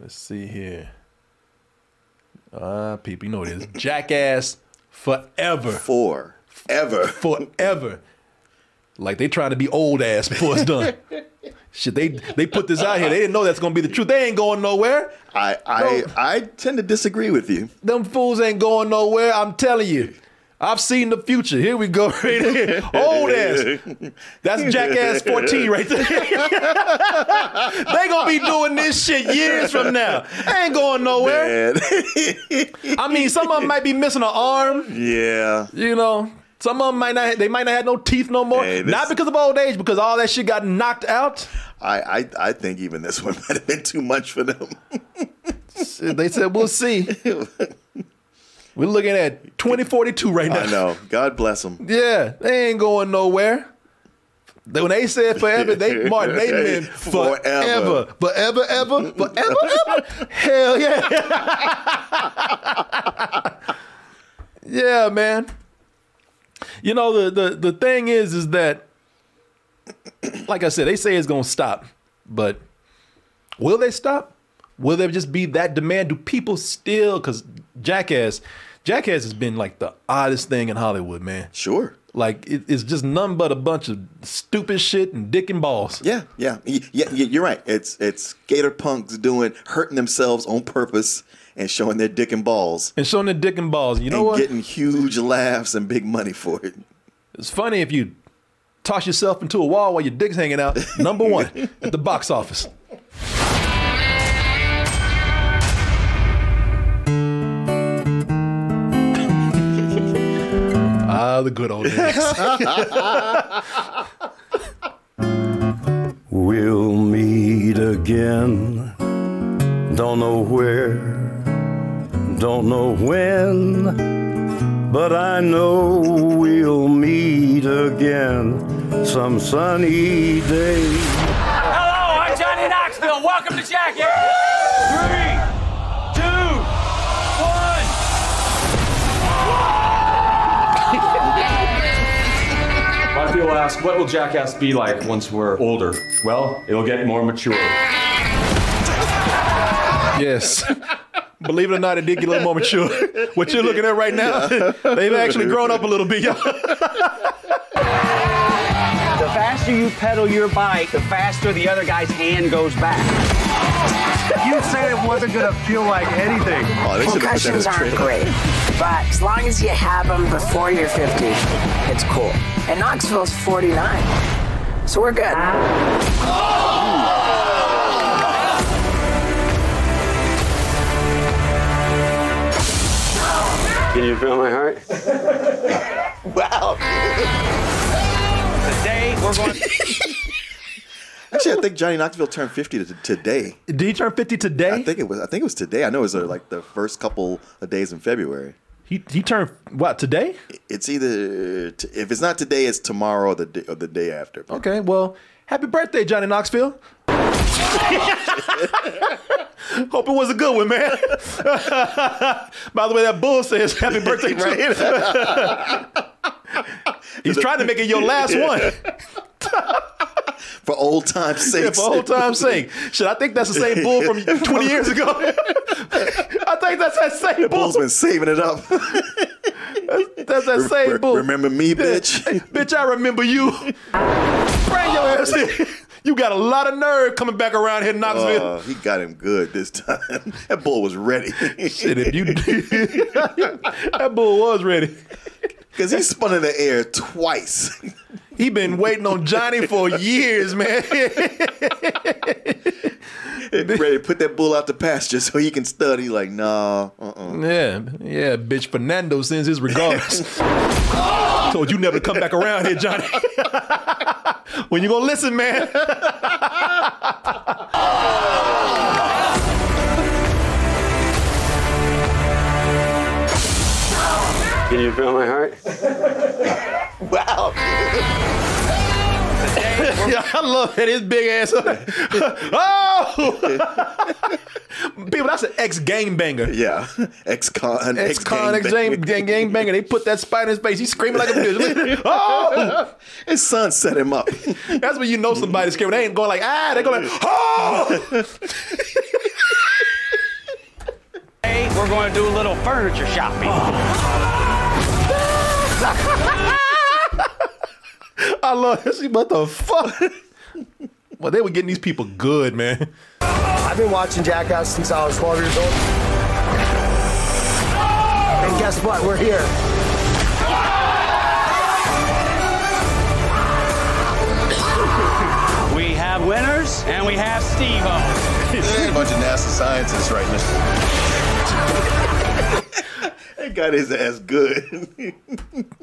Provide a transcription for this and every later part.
Let's see here. Ah, people, you know what it is. Jackass forever. For ever. Forever. Like they trying to be old ass before it's done. Shit, they they put this out here. They didn't know that's gonna be the truth. They ain't going nowhere. I I, I tend to disagree with you. Them fools ain't going nowhere. I'm telling you. I've seen the future. Here we go, right. Old ass. That's Jackass 14 right there. they gonna be doing this shit years from now. Ain't going nowhere. I mean, some of them might be missing an arm. yeah. You know, some of them might not. They might not have no teeth no more. Hey, this- not because of old age, because all that shit got knocked out. I, I I think even this one might have been too much for them. They said we'll see. We're looking at 2042 right now. I know. God bless them. Yeah, they ain't going nowhere. They- When they said forever, they Martin, they meant forever, forever, ever, forever, ever. Hell yeah, yeah, man. You know the the the thing is, is that, like I said, they say it's gonna stop, but will they stop? Will there just be that demand? Do people still? Because Jackass, Jackass has been like the oddest thing in Hollywood, man. Sure. Like it, it's just none but a bunch of stupid shit and dick and balls. Yeah, yeah, yeah. You're right. It's it's skater punks doing hurting themselves on purpose and showing their dick and balls And showing their dick and balls. You know and what? getting huge laughs and big money for it. it's funny if you toss yourself into a wall while your dick's hanging out. Number one at the box office. Ah, the good old days. We'll meet again. Don't know where, don't know when, but I know we'll meet again some sunny day. Hello, I'm Johnny Knoxville. Welcome to Jackass. Lot of people ask, what will Jackass be like once we're older? Well, it'll get more mature. Yes. Believe it or not, it did get a little more mature. What you're looking at right now, they've actually grown up a little bit, y'all. The faster you pedal your bike, the faster the other guy's hand goes back. You said it wasn't gonna feel like anything. Oh, they should have put that in Concussions aren't trailer. great, but as long as you have them before you're 50, it's cool. And Knoxville's 49, so we're good. Can you feel my heart? Wow. Today we're going. Actually, I think Johnny Knoxville turned 50 to today. Did he turn 50 today? I think it was. I think it was today. I know it was uh, like the first couple of days in February. he, he turned, what, today? It's either t- if it's not today, it's tomorrow or the day, or the day after. Okay, well, happy birthday, Johnny Knoxville. Hope it was a good one, man. By the way, that bull says happy birthday, right? He's trying to make it your last one. For old time's sake. Yeah, for old time's sake. Shit, I think that's the same bull from 20 years ago. I think that's that same bull. Bull's been saving it up. That's that same Re- bull. remember me, bitch? bitch, I remember you. Bring your ass in. You got a lot of nerve coming back around here in Knoxville. Uh, he got him good this time. that bull was ready. Shit, if you that bull was ready. Because he spun in the air twice. He been waiting on Johnny for years, man. ready to put that bull out the pasture so he can study. Like, nah, uh-uh. yeah, yeah, bitch. Fernando sends his regards. Told you never to come back around here, Johnny. when you gonna listen, man? Can you feel my heart? Wow. yeah, I love that his big ass. oh, people, that's an ex gang banger. Yeah. Ex-con. Ex-con, ex-gang gang, gang banger. They put that spite in his face. He's screaming like a bitch. oh, His son set him up. that's when you know somebody's screaming. They ain't going like ah. They go like oh. we're going to do a little furniture shopping. I love this. What the fuck? well, they were getting these people good, man. I've been watching Jackass since I was 12 years old. And guess what? We're here. We have winners and we have Steve-O. There's a bunch of NASA scientists right now. They got his ass good.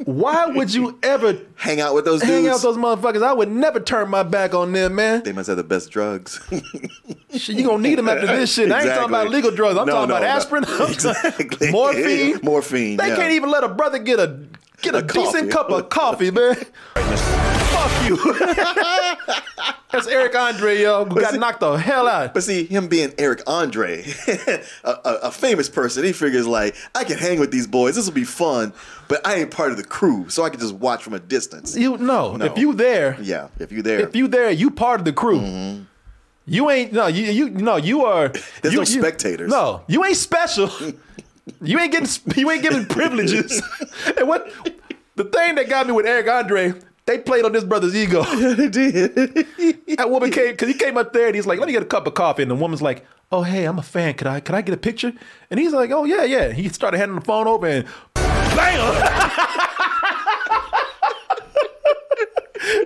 Why would you ever Hang out with those dudes. hang out with those motherfuckers? I would never turn my back on them, man. they must have the best drugs. Shit, you gonna need them after this shit. I ain't talking about legal drugs. I'm No, talking no, about no. aspirin. I'm talking- Exactly. Morphine. Morphine, They yeah. can't even let a brother get a get a, A decent cup of coffee, man. Fuck you. That's Eric Andre, yo, who got see- knocked the hell out. But see, him being Eric Andre, a, a, a famous person, he figures like, I can hang with these boys. This will be fun, but I ain't part of the crew, so I can just watch from a distance. You no, No. if you there, Yeah, if you there, if you there, you part of the crew. Mm-hmm. You ain't no, you you no, you are. There's you, no you- spectators. No, you ain't special. you ain't getting you ain't getting privileges. and what the thing that got me with Eric Andre, they played on this brother's ego. they did. that woman came because he came up there and he's like, "Let me get a cup of coffee," and the woman's like. Oh hey, I'm a fan. Could I could I get a picture? And he's like, oh yeah, yeah. He started handing the phone over and bam.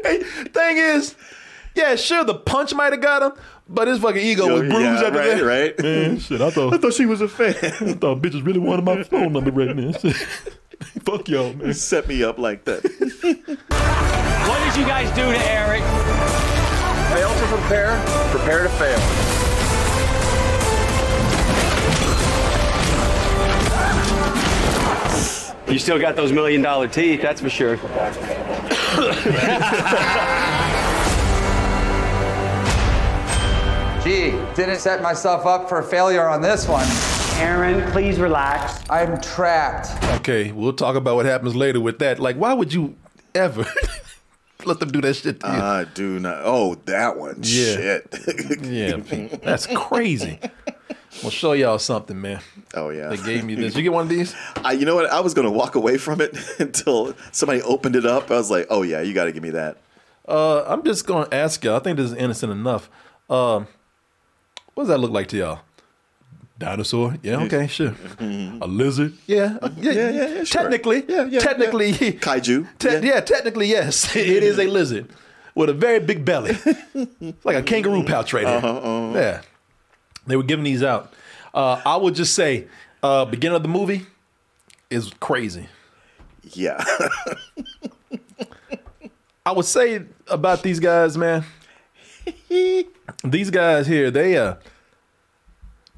Hey, thing is, yeah, sure, the punch might have got him, but his fucking ego was bruised yeah, after right, that. right. Man, shit, I thought, I thought she was a fan. I thought bitches really wanted my phone number right now. Fuck y'all, man. Set me up like that. What did you guys do to Eric? Fail to prepare, prepare to fail. You still got those million dollar teeth, that's for sure. Gee, didn't set myself up for failure on this one. Ehren, please relax. I'm trapped. Okay, we'll talk about what happens later with that. Like, why would you ever let them do that shit to you? I do not. Oh, that one. Yeah. Shit. yeah, that's crazy. We'll show y'all something, man. Oh yeah. They gave me this. You get one of these? I, you know what? I was gonna walk away from it until somebody opened it up. I was like, oh yeah, you got to give me that. Uh, I'm just gonna ask y'all. I think this is innocent enough. Um, what does that look like to y'all? Dinosaur? Yeah, okay, sure. A lizard? Yeah, uh, yeah, Yeah, yeah, yeah, sure. Technically, Yeah, yeah, technically, Kaiju. te- yeah. technically, yes, it is a lizard with a very big belly, like a kangaroo pouch right here. Uh-huh, Yeah, they were giving these out. Uh, I would just say, uh, beginning of the movie is crazy. Yeah. I would say about these guys, man. these guys here, they uh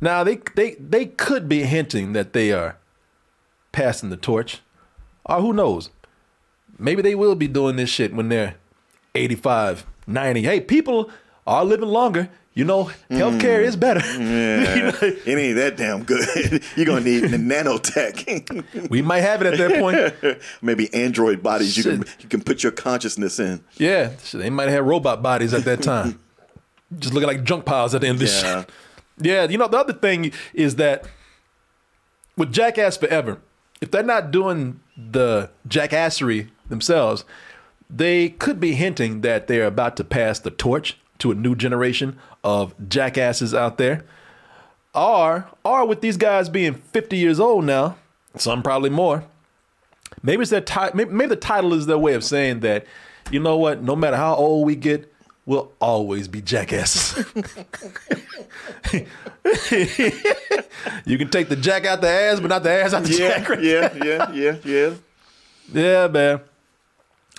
now they they they could be hinting that they are passing the torch. Or who knows? Maybe they will be doing this shit when they're 85, 90. Hey, people are living longer. You know, healthcare is better. Mm, yeah. it ain't that damn good. You're gonna need the nanotech. we might have it at that point. Maybe android bodies you can you can put your consciousness in. Yeah, shit, they might have robot bodies at that time. Just looking like junk piles at the end of this Yeah. shit. Yeah, you know, the other thing is that with Jackass Forever, if they're not doing the jackassery themselves, they could be hinting that they're about to pass the torch to a new generation of jackasses out there. Or, or with these guys being 50 years old now, some probably more, maybe it's their ti- maybe, maybe the title is their way of saying that, you know what, no matter how old we get, we'll always be jackasses. you can take the jack out the ass, but not the ass out the jack. right? yeah, yeah, yeah, yeah. Yeah, man.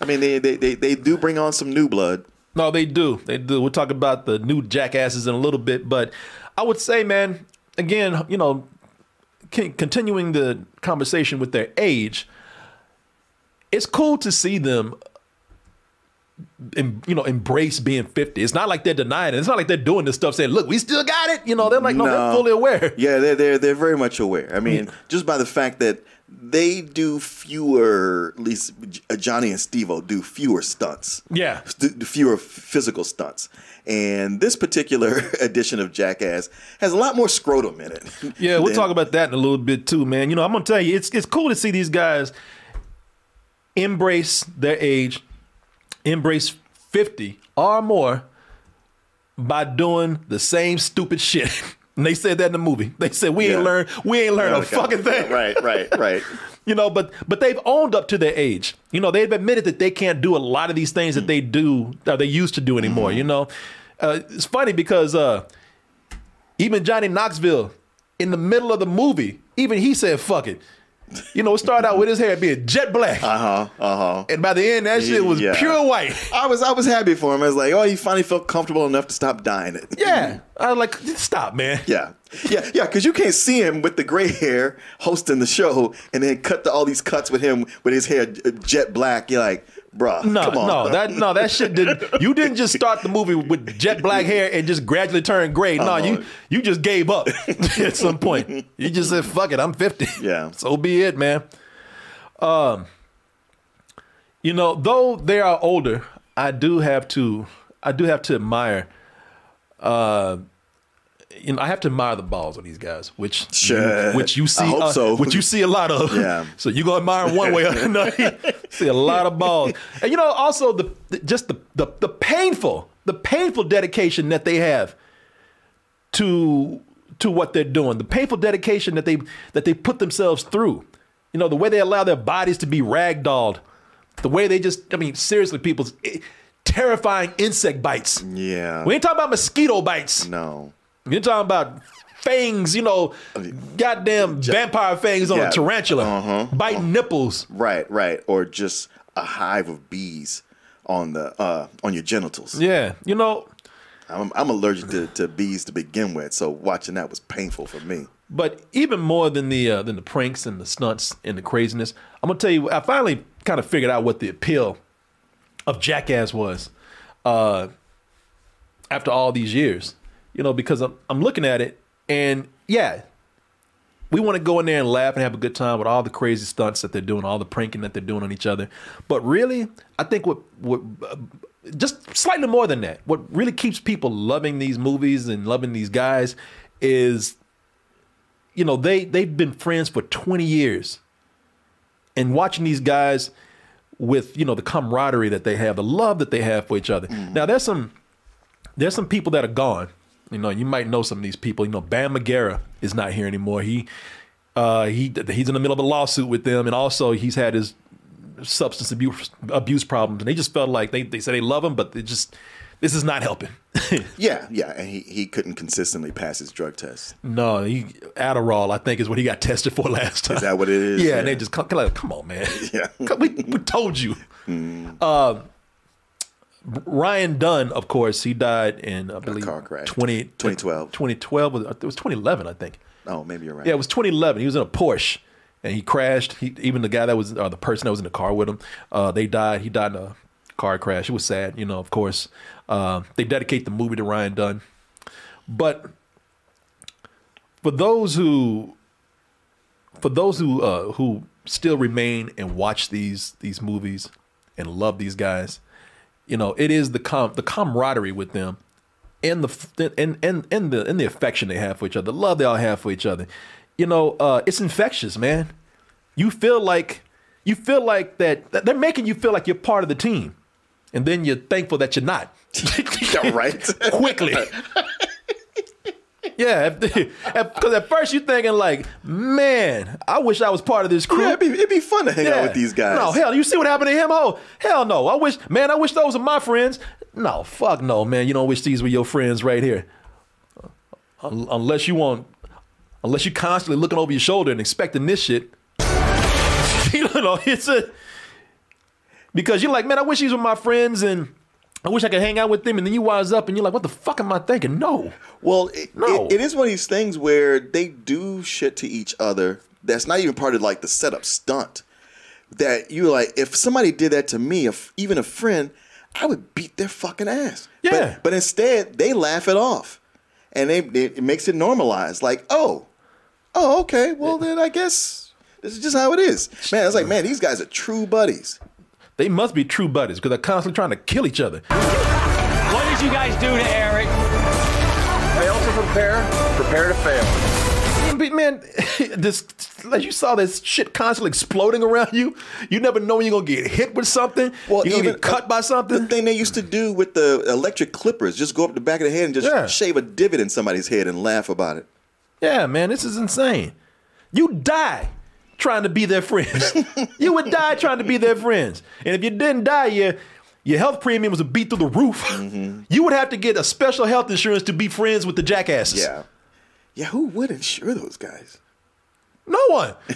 I mean, they, they they they do bring on some new blood. No, they do. They do. We'll talk about the new jackasses in a little bit, but I would say, man, again, you know, continuing the conversation with their age, it's cool to see them em- you know, embrace being 50. It's not like they're denying it. It's not like they're doing this stuff saying, look, we still got it. You know, they're like, no, they're fully aware. Yeah, they're they're they're very much aware. I mean, just by the fact that they do fewer, at least Johnny and Steve-O do fewer stunts. Yeah. d- fewer physical stunts. And this particular edition of Jackass has a lot more scrotum in it. Yeah, we'll than- talk about that in a little bit too, man. You know, I'm gonna tell you, it's it's cool to see these guys embrace their age, embrace 50 or more by doing the same stupid shit. And they said that in the movie. They said we ain't Yeah. learned we ain't learned a Okay. fucking thing. Right, right, right. You know, but but they've owned up to their age. You know, they've admitted that they can't do a lot of these things that they do or they used to do anymore. You know, uh, it's funny because uh, even Johnny Knoxville, in the middle of the movie, even he said, "Fuck it." You know, it started out with his hair being jet black, Uh huh. Uh huh. and by the end, that shit was Yeah. pure white. I was I was happy for him. I was like, oh, he finally felt comfortable enough to stop dyeing it. Yeah, I was like, stop, man. Yeah. Yeah, yeah, because you can't see him with the gray hair hosting the show and then cut to all these cuts with him with his hair jet black. You're like, bruh, No, come on. no, that no, that shit didn't. You didn't just start the movie with jet black hair and just gradually turn gray. No, you you just gave up at some point. You just said, "Fuck it, I'm 50." Yeah. so be it, man. Um, you know, though they are older, I do have to, I do have to admire. Uh, you know, I have to admire the balls of these guys, which Sure. which you see, uh, so. which you see a lot of. Yeah. So you gonna admire one way or another. see a lot of balls, and you know, also the, the just the, the the painful, the painful dedication that they have to to what they're doing, the painful dedication that they that they put themselves through. You know, the way they allow their bodies to be ragdolled, the way they just, I mean, seriously, people's eh, terrifying insect bites. Yeah. We ain't talking about mosquito bites. No. You're talking about fangs, you know, goddamn vampire fangs on Yeah. a tarantula, Uh-huh. biting nipples. Right, right. Or just a hive of bees on the uh on your genitals. Yeah, you know, I'm, I'm allergic to, to bees to begin with, so watching that was painful for me. But even more than the uh, than the pranks and the stunts and the craziness, I'm gonna tell you, I finally kind of figured out what the appeal of Jackass was uh, after all these years. You know, because I'm I'm looking at it, and yeah, we want to go in there and laugh and have a good time with all the crazy stunts that they're doing, all the pranking that they're doing on each other. But really, I think what what uh, just slightly more than that, what really keeps people loving these movies and loving these guys is you know they they've been friends for 20 years. And watching these guys with you know the camaraderie that they have the love that they have for each other. Now there's some there's some people that are gone you know you might know some of these people you know bam Margera is not here anymore he uh he he's in the middle of a lawsuit with them and also he's had his substance abuse abuse problems and they just felt like they, they said they love him but they just this is not helping Yeah, yeah, and he, he couldn't consistently pass his drug test. No, he Adderall, I think, is what he got tested for last time. Is that what it is? Yeah, Yeah. and they just come, like, come on, man. Yeah. we, we told you. Mm. Uh, Ryan Dunn, of course, he died in, I believe, car crash. 20, 2012. 2012. was- It was 2011, I think. Oh, maybe you're right. Yeah, it was 2011. He was in a Porsche and he crashed. He, even the guy that was, or the person that was in the car with him, uh, they died. He died in a car crash. It was sad, you know, of course. Uh, they dedicate the movie to Ryan Dunn. But for those who, for those who, uh, who still remain and watch these, these movies and love these guys, you know, it is the com- the camaraderie with them and the and and and the and the affection they have for each other, the love they all have for each other. You know, uh, it's infectious, man. You feel like you feel like that, that they're making you feel like you're part of the team, and then you're thankful that you're not. Right. Quickly. Yeah, because at first you're thinking like, man, I wish I was part of this crew. Yeah, it'd be, it'd be fun to hang out with these guys. No, hell, you see what happened to him? Oh, hell no. I wish, man, I wish those were my friends. No, fuck no, man. You don't wish these were your friends right here. Un- unless you want, unless you constantly looking over your shoulder and expecting this shit. you know, it's a because you're like, man, I wish these were my friends and I wish I could hang out with them. And then you wise up and you're like, what the fuck am I thinking? No. Well, it, No. it- it is one of these things where they do shit to each other that's not even part of like the setup stunt. That you like, if somebody did that to me, if even a friend, I would beat their fucking ass. Yeah. But, but instead, they laugh it off, and they, they it makes it normalized. Like, oh, oh, okay. Well, then I guess this is just how it is. Man, it's like, man, these guys are true buddies. They must be true buddies because they're constantly trying to kill each other. What did you guys do to Eric? Fail to prepare, prepare to fail. But man, this like you saw this shit constantly exploding around you. You never know when you're gonna get hit with something. Well, you're gonna get uh, cut by something. The thing they used to do with the electric clippers, just go up the back of the head and just Yeah. shave a divot in somebody's head and laugh about it. Yeah, man, this is insane. You die trying to be their friends. you would die trying to be their friends. And if you didn't die, your your health premium was would beat through the roof. Mm-hmm. You would have to get a special health insurance to be friends with the jackasses. Yeah. Yeah, who would insure those guys? No one.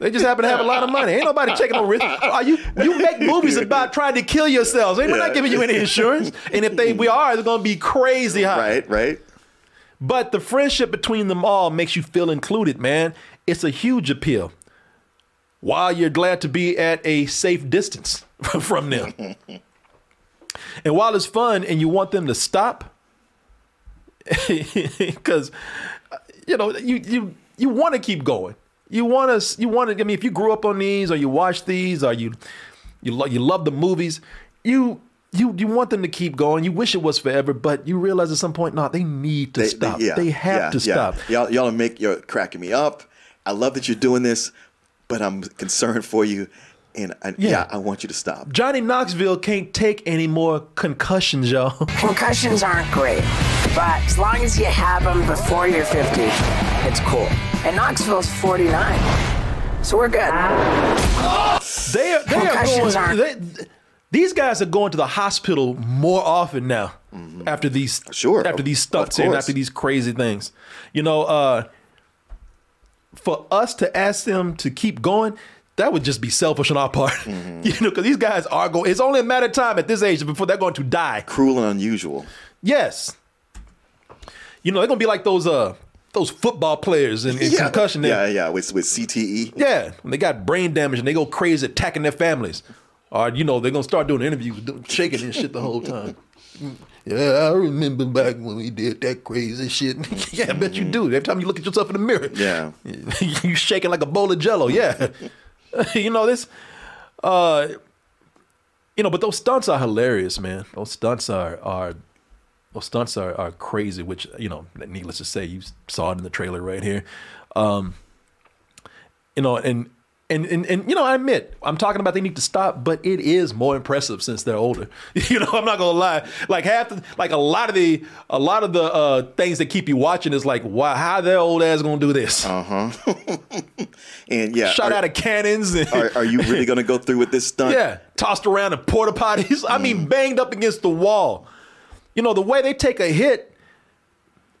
they just happen to have a lot of money. Ain't nobody checking on risk. Are you you make movies about trying to kill yourselves. Ain't we not giving you any insurance. And if they we are, it's gonna be crazy high. Right, right. But the friendship between them all makes you feel included, man. It's a huge appeal. While you're glad to be at a safe distance from them. and while it's fun and you want them to stop, because uh, you know you you you want to keep going. You want to you want to. I mean, if you grew up on these, or you watch these, or you you lo- you love the movies, you you you want them to keep going. You wish it was forever, but you realize at some point, no, they need to stop. They, have yeah, to yeah. stop. Y'all, y'all are make you're cracking me up. I love that you're doing this, but I'm concerned for you, and I, yeah. Yeah. I want you to stop. Johnny Knoxville can't take any more concussions, y'all. Concussions aren't great, but as long as you have them before you're 50, it's cool. And Knoxville's 49, so we're good. They are, they are Concussions going. aren't- They, these guys are going to the hospital more often now after these Mm-hmm. Sure, after these of stunts and after these crazy things. You know, uh, for us to ask them to keep going, that would just be selfish on our part. Mm-hmm. You know, because these guys are going. It's only a matter of time at this age before they're going to die. Cruel and unusual. Yes. You know, they're gonna be like those uh those football players in, in yeah, concussion. yeah, yeah, with with. CTE. Yeah, when they got brain damage and they go crazy attacking their families. Or, you know, they're going to start doing interviews, shaking and shit the whole time. Yeah, I remember back when we did that crazy shit. yeah, I bet you do. Every time you look at yourself in the mirror, Yeah. you shaking like a bowl of jello. Yeah. you know, this, uh, you know, but those stunts are hilarious, man. Those stunts are, are, those stunts are, are crazy, which, you know, needless to say, you saw it in the trailer right here. Um, you know, and and and and you know, I admit I'm talking about they need to stop, but it is more impressive since they're older. You know, I'm not gonna lie. Like half, the, like a lot of the a lot of the uh, things that keep you watching is like, wow, how their old ass gonna do this? Uh huh. and yeah, Shot are, out of cannons. And, are, are you really gonna go through with this stunt? yeah, tossed around in porta potties. I Mm. mean, banged up against the wall. You know, the way they take a hit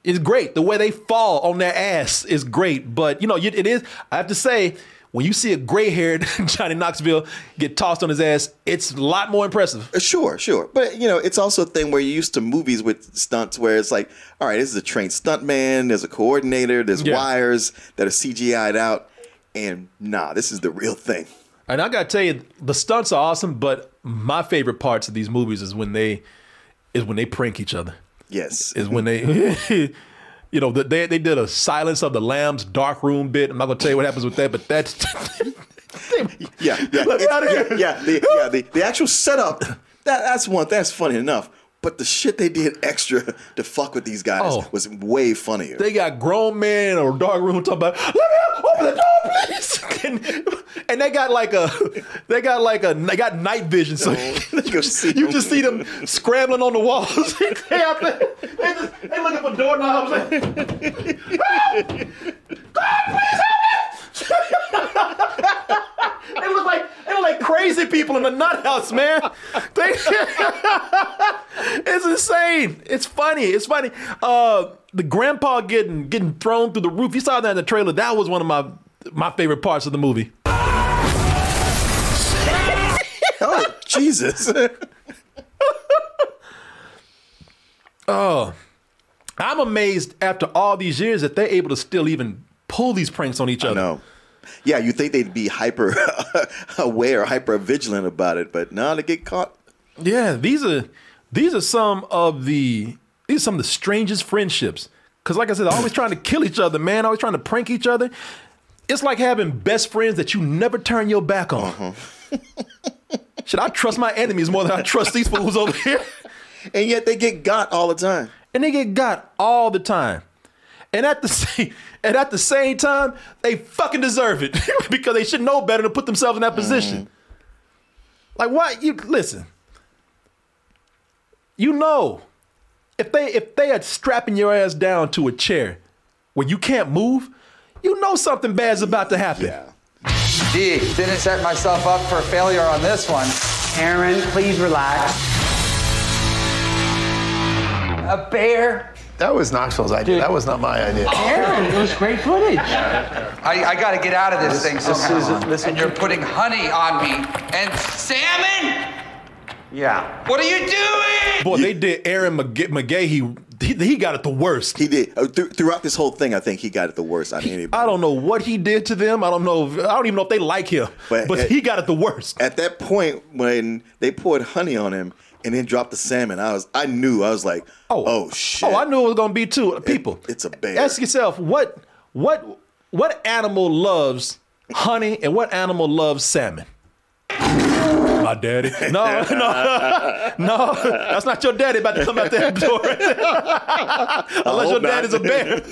is great. The way they fall on their ass is great. But you know, it is. I have to say, when you see a gray-haired Johnny Knoxville get tossed on his ass, it's a lot more impressive. Uh, Sure, sure. But you know, it's also a thing where you're used to movies with stunts where it's like, all right, this is a trained stuntman, there's a coordinator, there's Yeah. wires that are CGI'd out, and nah, this is the real thing. And I gotta tell you, the stunts are awesome. But my favorite parts of these movies is when they is when they prank each other. Yes. is when they, you know, the- they they did a Silence of the Lambs dark room bit. I'm not gonna tell you what happens with that, but that's Yeah, yeah, Let me it's- out of yeah, yeah, the, yeah. The, the actual setup, that that's one that's funny enough. But the shit they did extra to fuck with these guys Oh. was way funnier. they got grown men or dark room talking about. Let me out, open the door, please. and, and they got like a, they got like a, they got night vision, so oh, you, just, you just see them scrambling on the walls. they they just, they looking for doorknobs. Ah! Like, "Help! God, please help me! They look like they look like crazy people in the nut house, man. They, it's insane. It's funny. It's funny. Uh, the grandpa getting getting thrown through the roof. You saw that in the trailer. That was one of my my favorite parts of the movie. oh Jesus! Oh, I'm amazed after all these years that they're able to still even pull these pranks on each other. Yeah, you think they'd be hyper aware, hyper vigilant about it, but now they get caught. Yeah, these are these are some of the these are some of the strangest friendships. Cause like I said, they're always trying to kill each other, man. Always trying to prank each other. It's like having best friends that you never turn your back on. Uh-huh. Should I trust my enemies more than I trust these fools over here? And yet they get got all the time. And they get got all the time. And at the same and at the same time, they fucking deserve it because they should know better to put themselves in that position. Mm-hmm. Like why you listen. You know, if they if they are strapping your ass down to a chair where you can't move, you know something bad's about to happen. D, didn't set myself up for failure on this one. Ehren, please relax. A bear. That was Knoxville's idea. That was not my idea. Ehren, it was great footage. I, I gotta get out of this thing somehow. and you're putting honey on me and salmon? Yeah. What are you doing? Boy, they did Ehren McG- McGhehey. He, he he got it the worst. He did uh, th- throughout this whole thing. I think he got it the worst out of anybody. I don't know what he did to them. I don't know. If, I don't even know if they like him. But, at- he got it the worst. At that point, when they poured honey on him and then dropped the salmon, I was, I knew, I was like, oh, oh shit. Oh, I knew it was gonna be too. People, it's a bear. ask yourself what what what animal loves honey and what animal loves salmon? My daddy. No, no, no. That's not your daddy about to come out that door. Right there. Unless your hope not. daddy's a bear.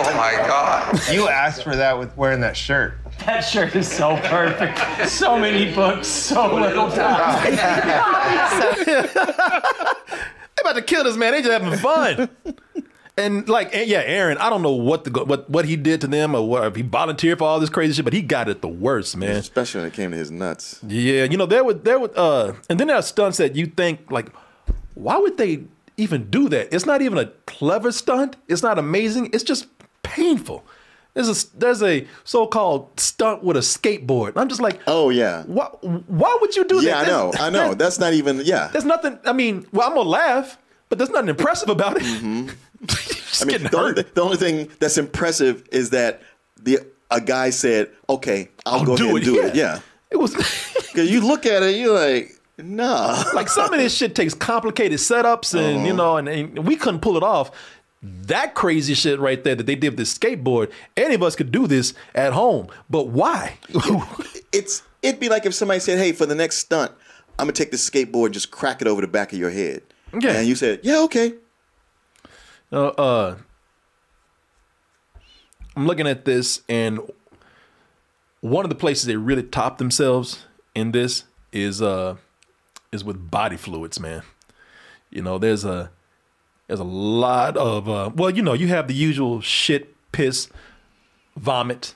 Oh my God. You asked for that with wearing that shirt. That shirt is so perfect. So many books, so little time. They about to kill this man. They just having fun. And like, and yeah, Ehren, I don't know what the what what he did to them or what if he volunteered for all this crazy shit, but he got it the worst, man. Especially when it came to his nuts. Yeah, you know there would there would uh, and then there are stunts that you think like, why would they even do that? It's not even a clever stunt. It's not amazing. It's just painful. There's a there's a so-called stunt with a skateboard. I'm just like, oh yeah, why why would you do that? Yeah, I know, I know. That's not even, yeah. There's nothing. I mean, well, I'm gonna laugh, but there's nothing impressive about it. Mm-hmm. I mean, the only, the only thing that's impressive is that the a guy said, "Okay, I'll, I'll go do ahead and it." do Yeah. it." Yeah, it was because you look at it, you're like, "Nah." like some of this shit takes complicated setups, and you Uh-huh. know, and, and we couldn't pull it off. That crazy shit right there that they did with this skateboard. Any of us could do this at home, but why? it's it'd be like if somebody said, "Hey, for the next stunt, I'm gonna take this skateboard and just crack it over the back of your head." Yeah. and you said, "Yeah, okay." Uh, uh, I'm looking at this, and one of the places they really top themselves in this is uh is with body fluids, man. You know, there's a there's a lot of uh, well, you know, you have the usual shit, piss, vomit,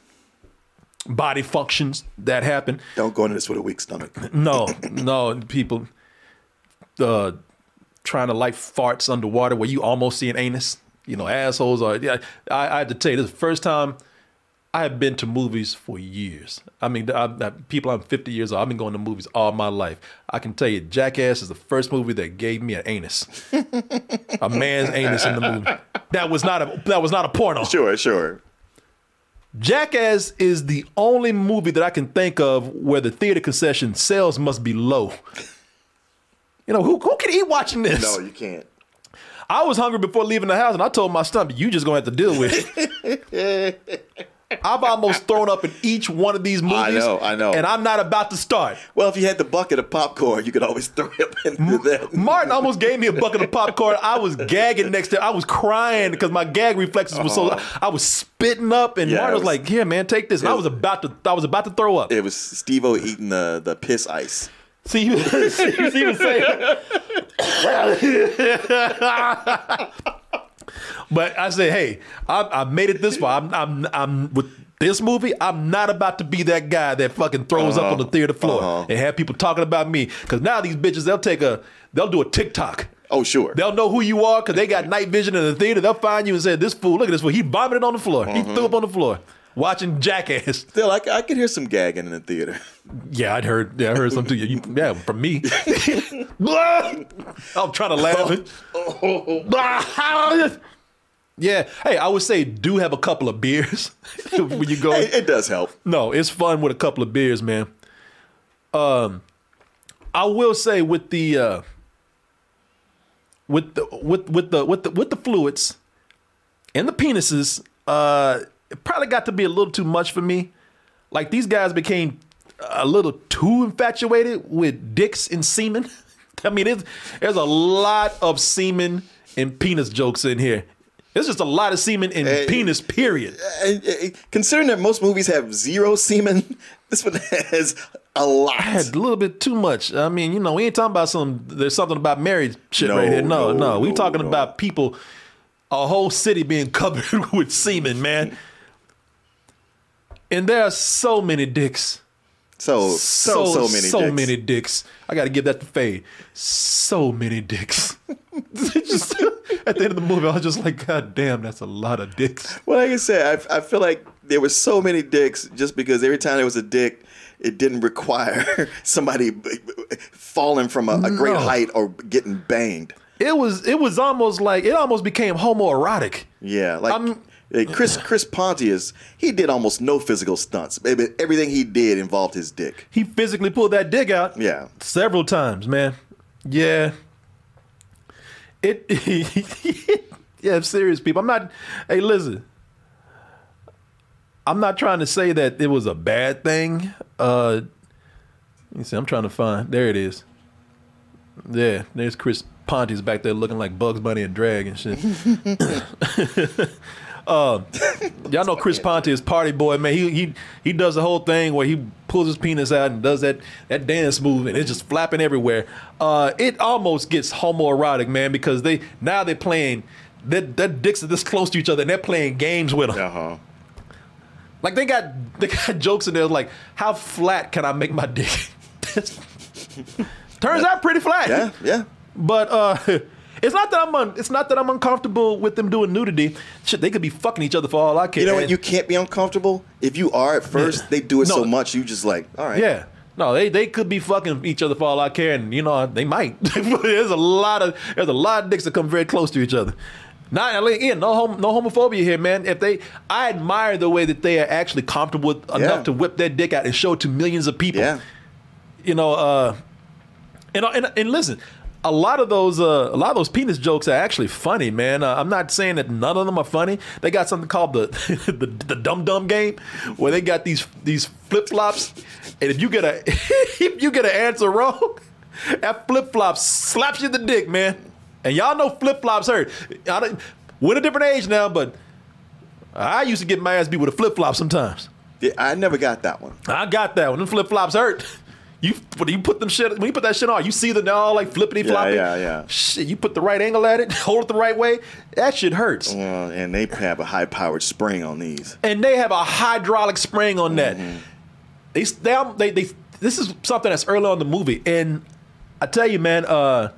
body functions that happen. Don't go into this with a weak stomach. No, no, people uh, trying to light farts underwater where you almost see an anus. You know, assholes are. Yeah, I, I had to tell you, this is the first time I have been to movies for years. I mean, I, I, people, I'm 50 years old. I've been going to movies all my life. I can tell you, Jackass is the first movie that gave me an anus, a man's anus in the movie. That was not a that was not a porno. Sure, sure. Jackass is the only movie that I can think of where the theater concession sales must be low. You know, who, who can eat watching this? No, you can't. I was hungry before leaving the house and I told my stomach, you just gonna have to deal with it. I've almost thrown up in each one of these movies. I know, I know. And I'm not about to start. Well, if you had the bucket of popcorn, you could always throw it up into that. Martin almost gave me a bucket of popcorn. I was gagging next to I was crying because my gag reflexes were so oh. I was spitting up and. Yeah, Martin was, was- like, Yeah, man, take this. And I was about to I was about to throw up. It was Steve-O eating the, the piss ice. See you see you even say But I say, hey, I, I made it this far. I'm, I'm, I'm with this movie. I'm not about to be that guy that fucking throws up Uh-huh. on the theater floor Uh-huh. and have people talking about me. Because now these bitches, they'll take a, they'll do a TikTok. Oh, sure. They'll know who you are because they got night vision in the theater. They'll find you and say, this fool, look at this fool. He vomited on the floor. He Uh-huh. threw up on the floor watching Jackass. Still, I, I could hear some gagging in the theater. Yeah, I'd heard. Yeah, I heard something. You, yeah, from me. I'm trying to laugh. yeah. Hey, I would say do have a couple of beers when you go. Hey, it does help. No, it's fun with a couple of beers, man. Um, I will say with the uh, with the with with the with the with the fluids and the penises, uh, it probably got to be a little too much for me. Like these guys became a little too infatuated with dicks and semen. I mean, it's, there's a lot of semen and penis jokes in here. There's just a lot of semen and penis, period. And, uh, considering that most movies have zero semen, this one has a lot. Had a little bit too much. I mean, you know, we ain't talking about some. There's something about marriage shit No, right here. No, no, no, we no, talking no. about people, a whole city being covered with semen, man. And there are so many dicks. So so so, many so dicks. many dicks. I got to give that to Faye. So many dicks. Just- at the end of the movie, I was just like, God damn, that's a lot of dicks. Well, like I said, I, I feel like there were so many dicks just because every time there was a dick, it didn't require somebody falling from a, a great No. height or getting banged. It was it was almost like it almost became homoerotic. Yeah, like eh, Chris Chris Pontius, he did almost no physical stunts. Everything he did involved his dick. He physically pulled that dick out. Yeah. Several times, man. Yeah. It Yeah, I'm serious people. I'm not hey listen. I'm not trying to say that it was a bad thing. Uh let me see, I'm trying to find there it is. Yeah, there's Chris Pontius back there looking like Bugs Bunny and drag and shit. Um, y'all know Chris Pontius party boy, man. He he he does the whole thing where he pulls his penis out and does that that dance move, and it's just flapping everywhere. Uh, it almost gets homoerotic, man, because they now they're playing. Their, their dicks are this close to each other, and they're playing games with them. Uh-huh. Like they got they got jokes in there like, how flat can I make my dick? Turns out pretty flat. Yeah, yeah. But uh, it's not that I'm un, it's not that I'm uncomfortable with them doing nudity. Shit, they could be fucking each other for all I care. You know what? You can't be uncomfortable. If you are at first, they do it No. so much, you just like, all right. Yeah. No, they, they could be fucking each other for all I care, and you know they might. there's a lot of there's a lot of dicks that come very close to each other. Not again, no hom- no homophobia here, man. If they, I admire the way that they are actually comfortable with enough Yeah. to whip their dick out and show it to millions of people. Yeah. You know, uh, and and, and listen, a lot of those uh, a lot of those penis jokes are actually funny, man. Uh, I'm not saying that none of them are funny. They got something called the the, the dum dum game, where they got these these flip flops, and if you get a if you get an answer wrong, that flip flop slaps you in the dick, man. And y'all know flip flops hurt. I don't, we're a different age now, but I used to get my ass beat with a flip flop sometimes. Yeah, I never got that one. I got that one. Them flip flops hurt. You when you put them shit when you put that shit on, you see them all like flippity Yeah, floppy. yeah, yeah. Shit, you put the right angle at it, hold it the right way. That shit hurts. Well, and they have a high powered spring on these. And they have a hydraulic spring on that. Mm-hmm. They, they they they this is something that's early on in the movie, and I tell you, man, uh,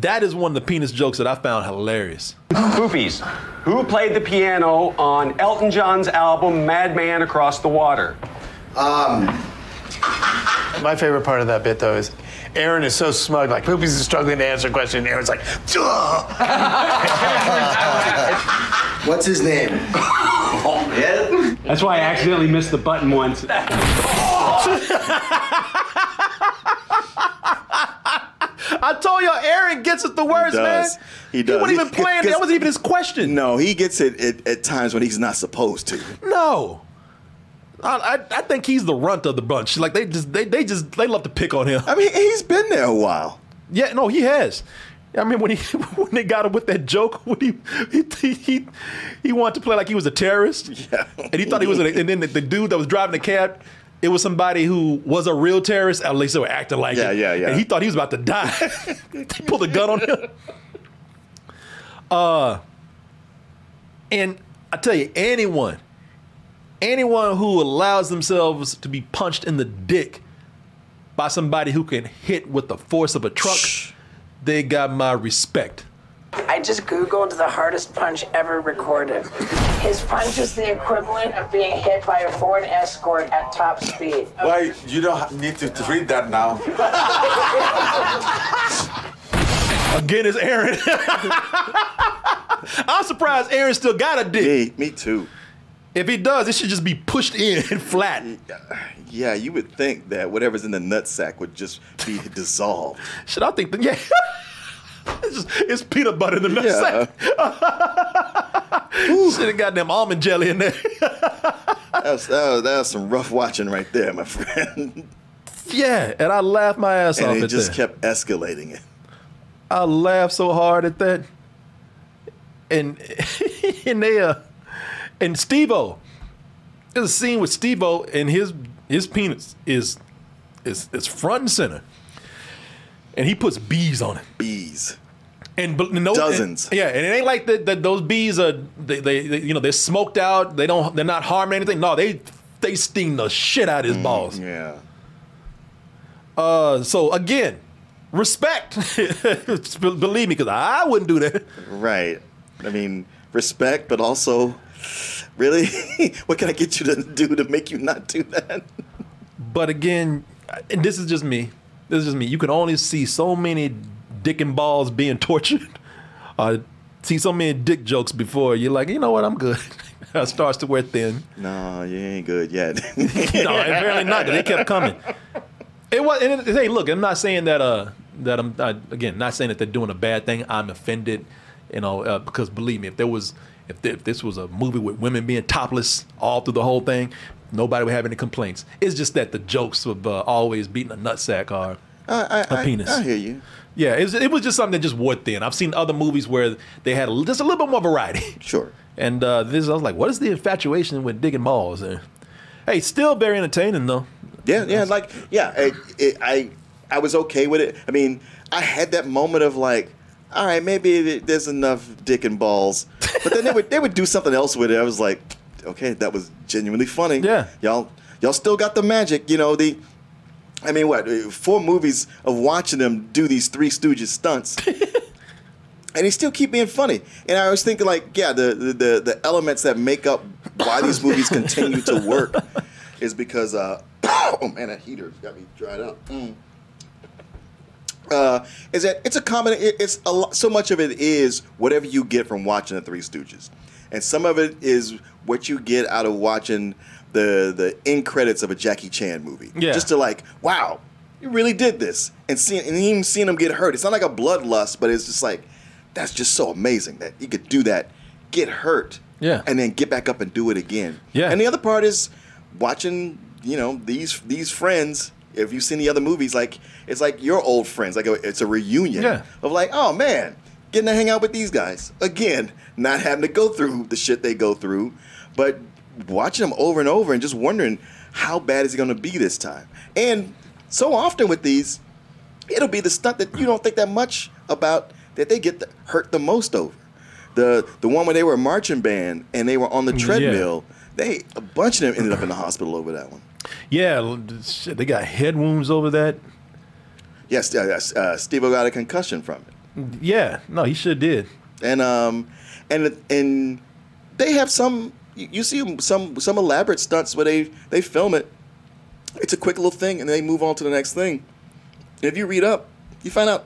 that is one of the penis jokes that I found hilarious. Poopies, who played the piano on Elton John's album Madman Across the Water? Um, my favorite part of that bit though is Ehren is so smug, like Poopies is struggling to answer a question, and Ehren's like, Duh! What's his name? Oh, That's why I accidentally missed the button once. I told you, Aaron gets it the worst, he does. man. He does. wasn't even playing. That wasn't even his question. No, he gets it at, at times when he's not supposed to. No. I, I, I think he's the runt of the bunch. Like they just they, they just they love to pick on him. I mean, he's been there a while. Yeah, no, he has. I mean, when he when they got him with that joke, when he he he, he wanted to play like he was a terrorist, yeah. and he thought he was, a, and then the, the dude that was driving the cab, it was somebody who was a real terrorist. At least they were acting like Yeah, it. yeah, yeah. And he thought he was about to die. he pulled a gun on him. Uh, and I tell you, anyone, anyone who allows themselves to be punched in the dick by somebody who can hit with the force of a truck, they got my respect. I just Googled the hardest punch ever recorded. His punch is the equivalent of being hit by a Ford Escort at top speed. Why you don't need to, to read that now? Again, it's Ehren. I'm surprised Ehren still got a dick. Me, me too. If it does, it should just be pushed in and flattened. Yeah, you would think that whatever's in the nut sack would just be dissolved. Should I think that? Yeah. it's, just, it's peanut butter in the nut Yeah. sack. Should have got them almond jelly in there. That was, that, was, that was some rough watching right there, my friend. yeah, and I laughed my ass off and it just that. kept escalating it. I laughed so hard at that. And and they uh and Steve-O. There's a scene with Steve-O and his his penis is is is front and center. And he puts bees on it. Bees. And but no, Dozens. and- yeah, and it ain't like that. that those bees are they, they, they you know they're smoked out. They don't they're not harming anything. No, they they sting the shit out of his balls. Yeah. Uh, so again, respect. Believe me, because I wouldn't do that. Right. I mean, respect, but also, really, what can I get you to do to make you not do that? But again, and this is just me. This is just me. You can only see so many dick and balls being tortured. Uh, see so many dick jokes before you're like, you know what, I'm good. it starts to wear thin. No, you ain't good yet. no, apparently not. They kept coming. It was. And it, hey, look, I'm not saying that. Uh, that I'm uh, again not saying that they're doing a bad thing. I'm offended, you know, uh, because believe me, if there was, if, th- if this was a movie with women being topless all through the whole thing, nobody would have any complaints. It's just that the jokes of uh, always beating a nutsack are I, I, a penis. I, I hear you. Yeah, it was, it was just something that just wore thin. I've seen other movies where they had a, just a little bit more variety. Sure. And uh, this, I was like, what is the infatuation with digging balls? And, hey, still very entertaining though. Yeah, yeah, like yeah, it, it, I I was okay with it. I mean, I had that moment of like, all right, maybe there's enough dick and balls, but then they would they would do something else with it. I was like, okay, that was genuinely funny. Yeah, y'all y'all still got the magic, you know the. I mean, what four movies of watching them do these Three Stooges stunts. And they still keep being funny, and I was thinking, like, yeah, the, the the the elements that make up why these movies continue to work is because, uh, oh man, that heater got me dried up. Mm. Uh, is that it's a common? it- It's a lot. So much of it is whatever you get from watching the Three Stooges, and some of it is what you get out of watching the the end credits of a Jackie Chan movie. Yeah. just to like, wow, you really did this, and seeing and even seeing him get hurt. It's not like a bloodlust, but it's just like that's just so amazing that you could do that, get hurt, Yeah. and then get back up and do it again. Yeah. And the other part is watching, you know, these these friends. If you've seen the other movies, like it's like your old friends, like a, it's a reunion Yeah. of like, oh man, getting to hang out with these guys again, not having to go through the shit they go through, but watching them over and over and just wondering how bad is it going to be this time. And so often with these, it'll be the stunt that you don't think that much about that they get the, hurt the most over. The the one where they were a marching band and they were on the Yeah. treadmill. They a bunch of them ended up in the hospital over that one. Yeah, shit, they got head wounds over that. Yes, uh, uh, Steve got a concussion from it. Yeah, no, he sure did. and um and and they have some you see some some elaborate stunts where they they film it it's a quick little thing and they move on to the next thing and if you read up you find out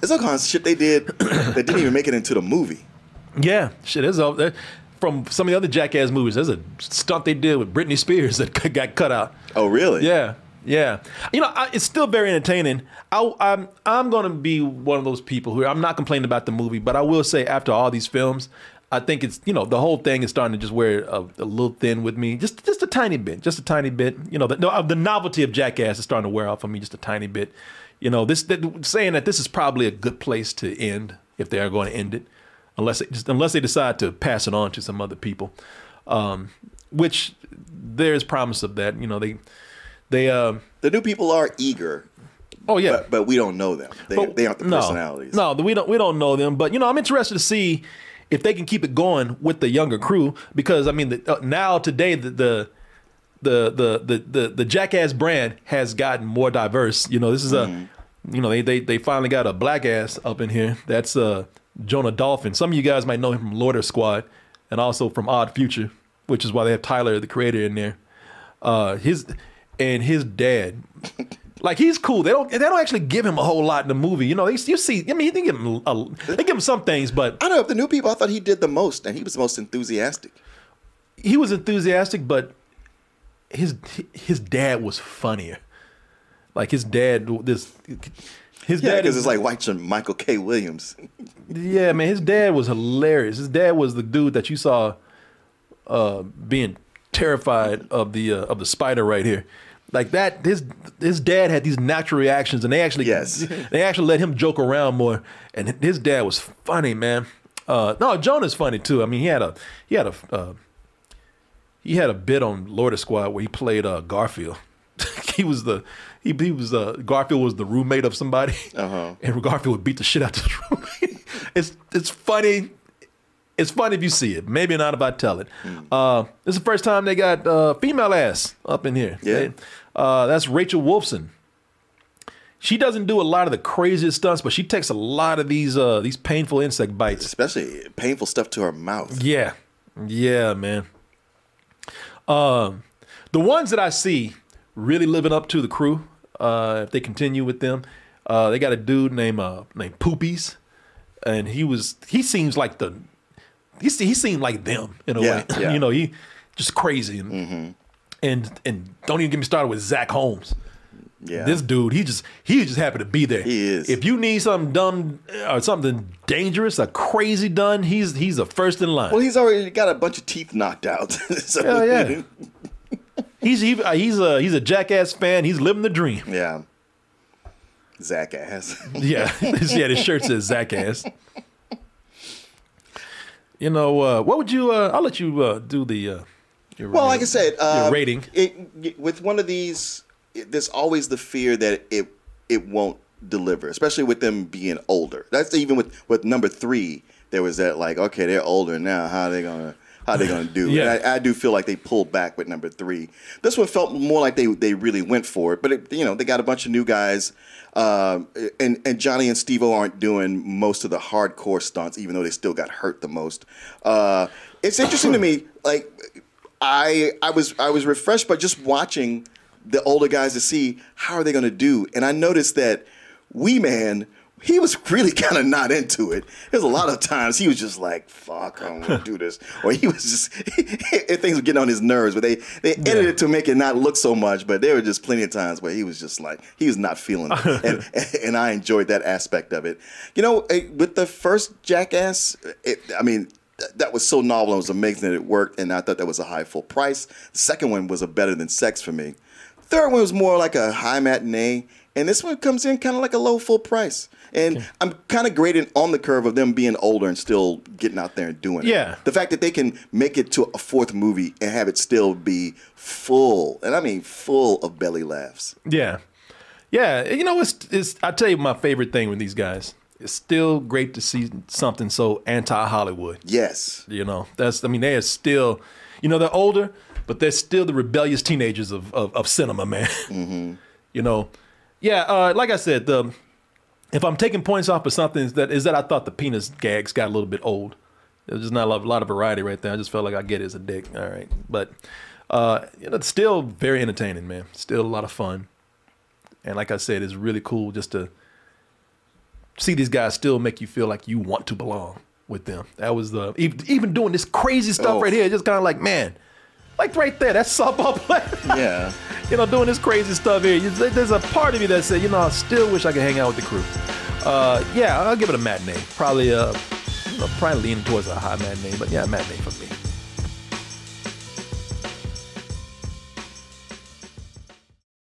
there's all kinds of shit they did that didn't even make it into the movie Yeah, shit. There's a there- from some of the other Jackass movies. There's a stunt they did with Britney Spears that got cut out. oh really Yeah, yeah. You know, I, it's still very entertaining. I, I'm I'm gonna be one of those people who I'm not complaining about the movie, but I will say after all these films, I think it's you know the whole thing is starting to just wear a, a little thin with me, just just a tiny bit, just a tiny bit. You know, the, no, the novelty of Jackass is starting to wear off on me just a tiny bit. You know, this that, saying that this is probably a good place to end if they are going to end it, unless they, just, unless they decide to pass it on to some other people, um, which there's promise of that. You know, they they uh, the new people are eager oh yeah but, but we don't know them they, but- they aren't the no, personalities No, we don't we don't know them, but you know, I'm interested to see if they can keep it going with the younger crew because I mean, the, uh, now today the, the the the the the Jackass brand has gotten more diverse. You know, this is a you know they they they finally got a black ass up in here. That's uh Jonah Dolphin. Some of you guys might know him from Loiter Squad and also from Odd Future, which is why they have Tyler the creator in there. Uh, his and his dad. Like he's cool. They don't. They don't actually give him a whole lot in the movie. You know, they, you see. I mean, they give him. A, they give him some things, but i don't know if the new people i thought he did the most and he was the most enthusiastic he was enthusiastic, but his his dad was funnier. Like his dad, this his Yeah, dad because is it's like watching Michael K. Williams. yeah, man. His dad was hilarious. His dad was the dude that you saw uh, being terrified of the uh, of the spider right here. Like that, his his dad had these natural reactions, and they actually Yes. they actually let him joke around more. And his dad was funny, man. Uh, no, Jonah's funny too. I mean, he had a he had a uh, he had a bit on Loiter Squad where he played uh, Garfield. he was the he, he was uh, Garfield was the roommate of somebody, Uh-huh. and Garfield would beat the shit out of his roommate. it's it's funny. It's funny if you see it. Maybe not if I tell it. Hmm. Uh, this is the first time they got uh, female ass up in here. Yeah. They- uh, that's Rachel Wolfson. She doesn't do a lot of the craziest stunts, but she takes a lot of these uh, these painful insect bites. Especially painful stuff to her mouth. Yeah, yeah, man. Um, the ones that I see really living up to the crew, uh, if they continue with them, uh, they got a dude named uh, named Poopies, and he was he seems like the he he seemed like them in a Yeah, way. yeah. you know, he just crazy and and and don't even get me started with Zach Holmes. Yeah. This dude, he just he just happy to be there. He is. If you need something dumb or something dangerous, a crazy done, he's he's the first in line. Well, he's already got a bunch of teeth knocked out. so, yeah. He's he, uh, he's a he's a jackass fan. He's living the dream. Yeah. Zach ass. Yeah, yeah. His shirt says Zach ass. You know uh, what would you? Uh, I'll let you uh, do the. Uh, your, Well, like I said, uh, your rating. It, with one of these, it, there's always the fear that it it won't deliver, especially with them being older. That's even with with number three. There was that like, okay, they're older now. How are they gonna how are they gonna do? Yeah. And I, I do feel like they pulled back with number three. This one felt more like they they really went for it, but it, you know they got a bunch of new guys. Um, and and Johnny and Steve-O aren't doing most of the hardcore stunts, even though they still got hurt the most. Uh, it's interesting to me, like I I was I was refreshed by just watching the older guys to see how are they going to do, and I noticed that Wee Man he was really kind of not into it. There's a lot of times he was just like, "Fuck, I don't want to do this," or he was just things were getting on his nerves. But they they edited it to make it not look so much. But there were just plenty of times where he was just like he was not feeling it, and and I enjoyed that aspect of it. You know, eh, with the first Jackass, it, I mean that was so novel and it was amazing that it worked and I thought that was a high full price. The second one was a better than sex for me. Third one was more like a high matinee, and this one comes in kind of like a low full price. And I'm kind of grading on the curve of them being older and still getting out there and doing it. Yeah. The fact that they can make it to a fourth movie and have it still be full, and I mean full of belly laughs. Yeah, yeah. You know, it's it's. I tell you, my favorite thing with these guys. It's still great to see something so anti Hollywood. Yes. You know, that's. I mean, they are still. You know, they're older, but they're still the rebellious teenagers of of, of cinema, man. Mm-hmm. you know, yeah. Uh, like I said, the if I'm taking points off of something is that is that I thought the penis gags got a little bit old. There's just not a lot, a lot of variety right there. I just felt like I get it as a dick. All right, but uh, you know, it's still very entertaining, man. Still a lot of fun, and like I said, it's really cool just to see these guys still make you feel like you want to belong with them. That was the even, even doing this crazy stuff Oh. right here. Just kind of like, man, like right there, that's softball player. Yeah. you know, doing this crazy stuff here. You- There's a part of me that said, you know, I still wish I could hang out with the crew. Uh, yeah, I'll give it a matinee. Probably, uh, you know, probably leaning towards a high matinee, but yeah, matinee for me.